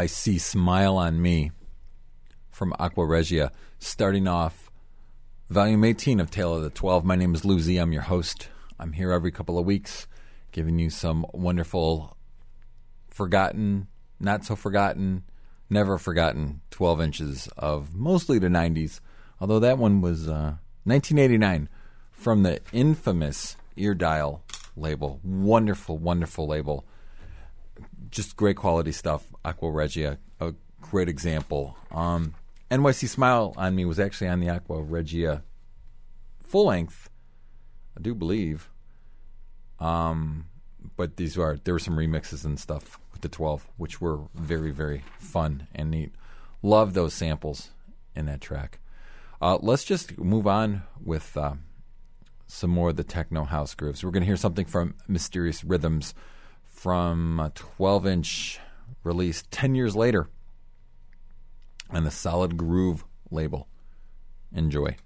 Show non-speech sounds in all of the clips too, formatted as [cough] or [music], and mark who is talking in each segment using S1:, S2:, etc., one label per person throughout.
S1: NYC Smile on Me from Aqua Regia, starting off volume 18 of Tale of the 12. My name is Lou Z. I'm your host. I'm here every couple of weeks giving you some wonderful, forgotten, not so forgotten, never forgotten 12 inches of mostly the 90s, although that one was uh, 1989 from the infamous Ear Dial label. Wonderful, wonderful label just great quality stuff. Aqua Regia, a great example. Um, NYC Smile on Me was actually on the Aqua Regia full length, I do believe. Um, but these are there were some remixes and stuff with the 12, which were very very fun and neat. Love those samples in that track. Uh, let's just move on with uh, some more of the techno house grooves. We're going to hear something from Mysterious Rhythms from a 12 inch release 10 years later on the Solid Groove label. Enjoy.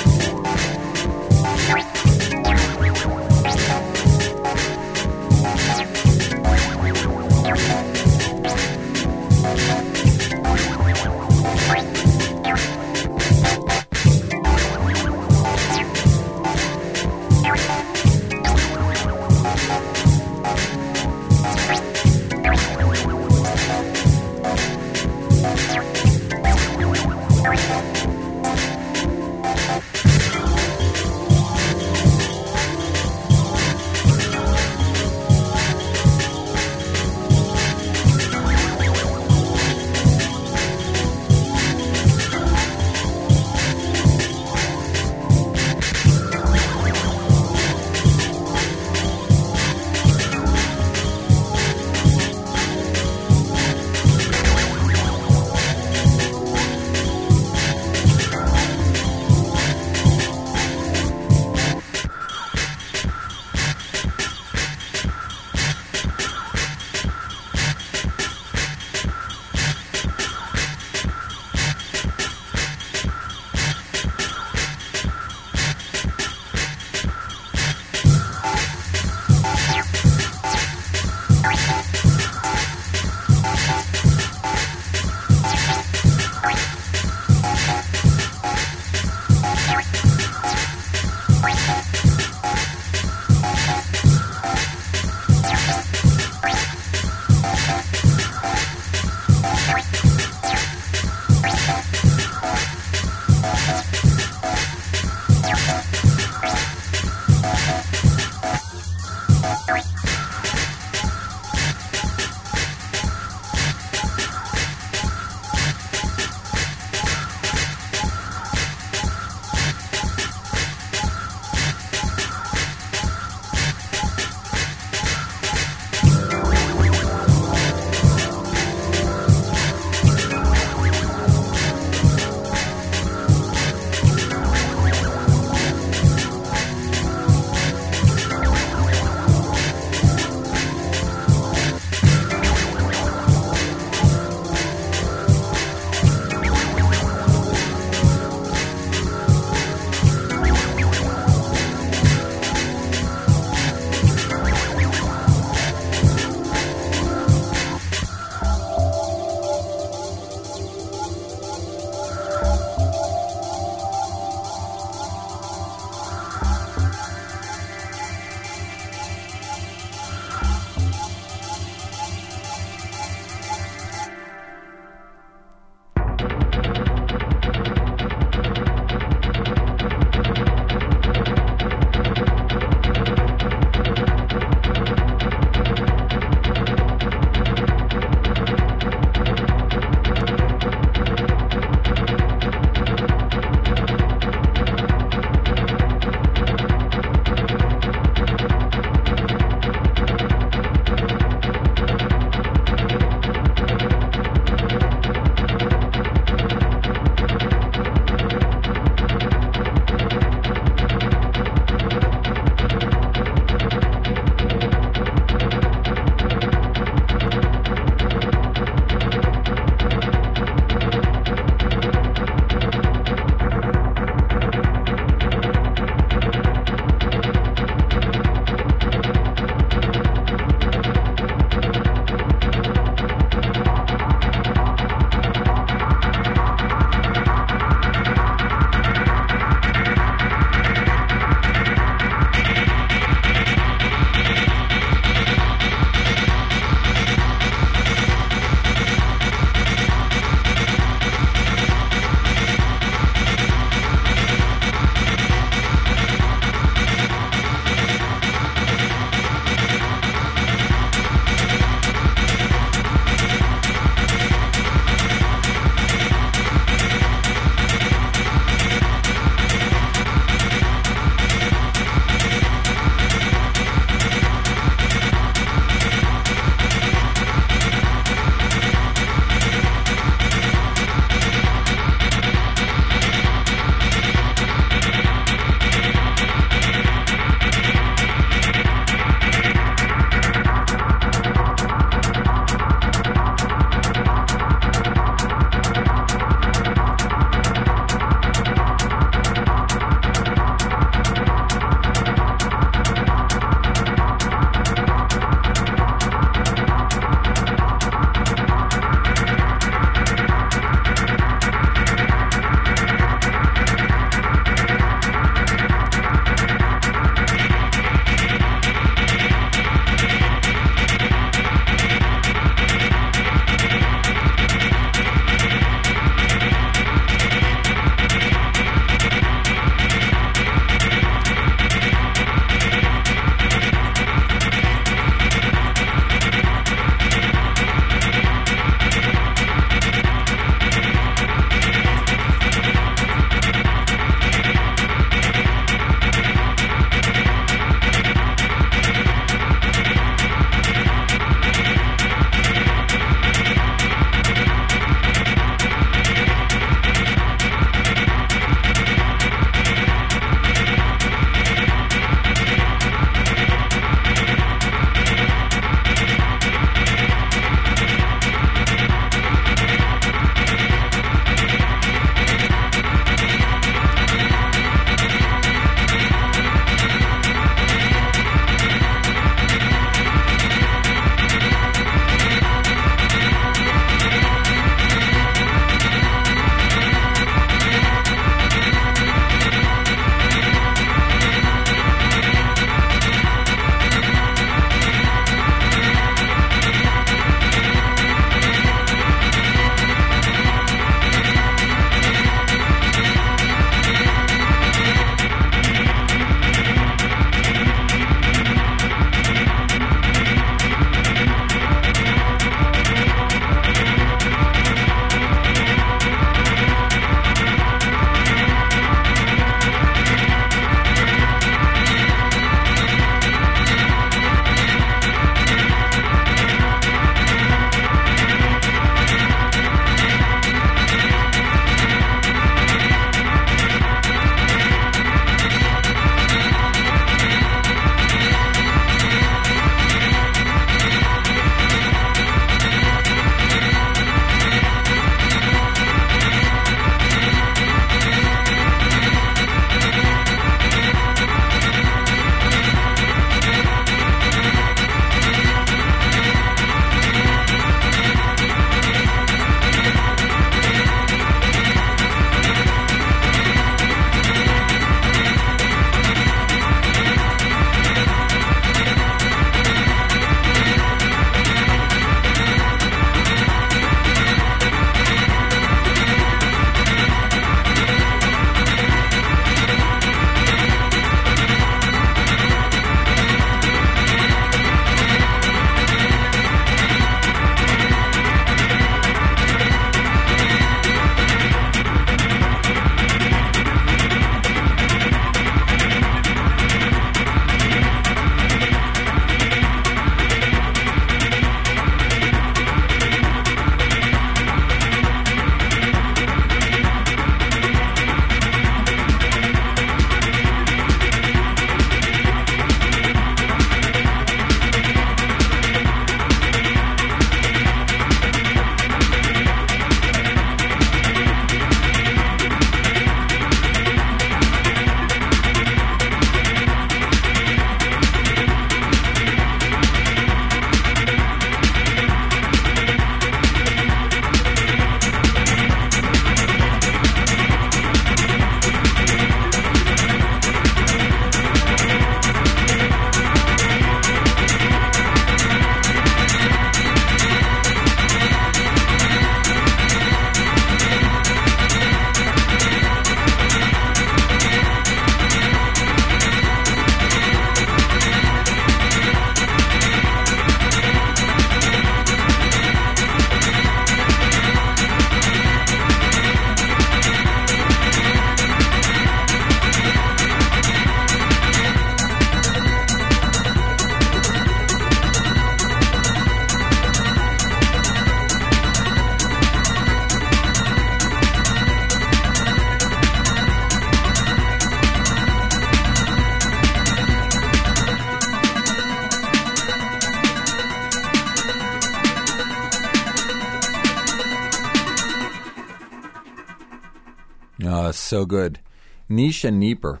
S1: So good. Niche and Neeper,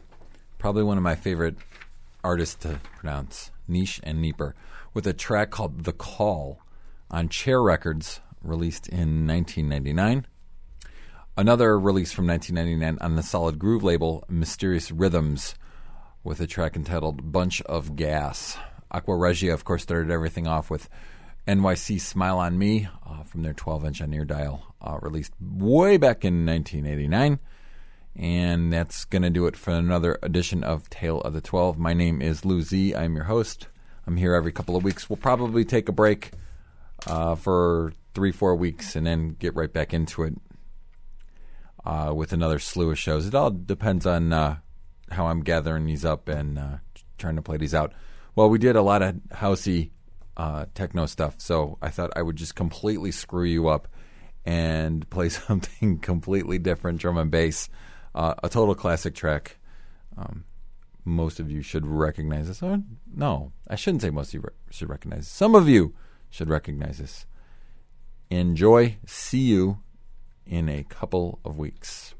S1: probably one of my favorite artists to pronounce. Niche and Neeper, with a track called The Call on Chair Records, released in 1999. Another release from 1999 on the Solid Groove label, Mysterious Rhythms, with a track entitled Bunch of Gas. Aqua Regia, of course, started everything off with NYC Smile on Me uh, from their 12 inch on ear dial, uh, released way back in 1989. And that's going to do it for another edition of Tale of the 12. My name is Lou Z. I'm your host. I'm here every couple of weeks. We'll probably take a break uh, for three, four weeks and then get right back into it uh, with another slew of shows. It all depends on uh, how I'm gathering these up and uh, trying to play these out. Well, we did a lot of housey uh, techno stuff, so I thought I would just completely screw you up and [laughs] play something completely different, drum and bass, uh, a total classic track. Um, most of you should recognize this. Oh, no, I shouldn't say most of you re- should recognize. Some of you should recognize this. Enjoy. See you in a couple of weeks.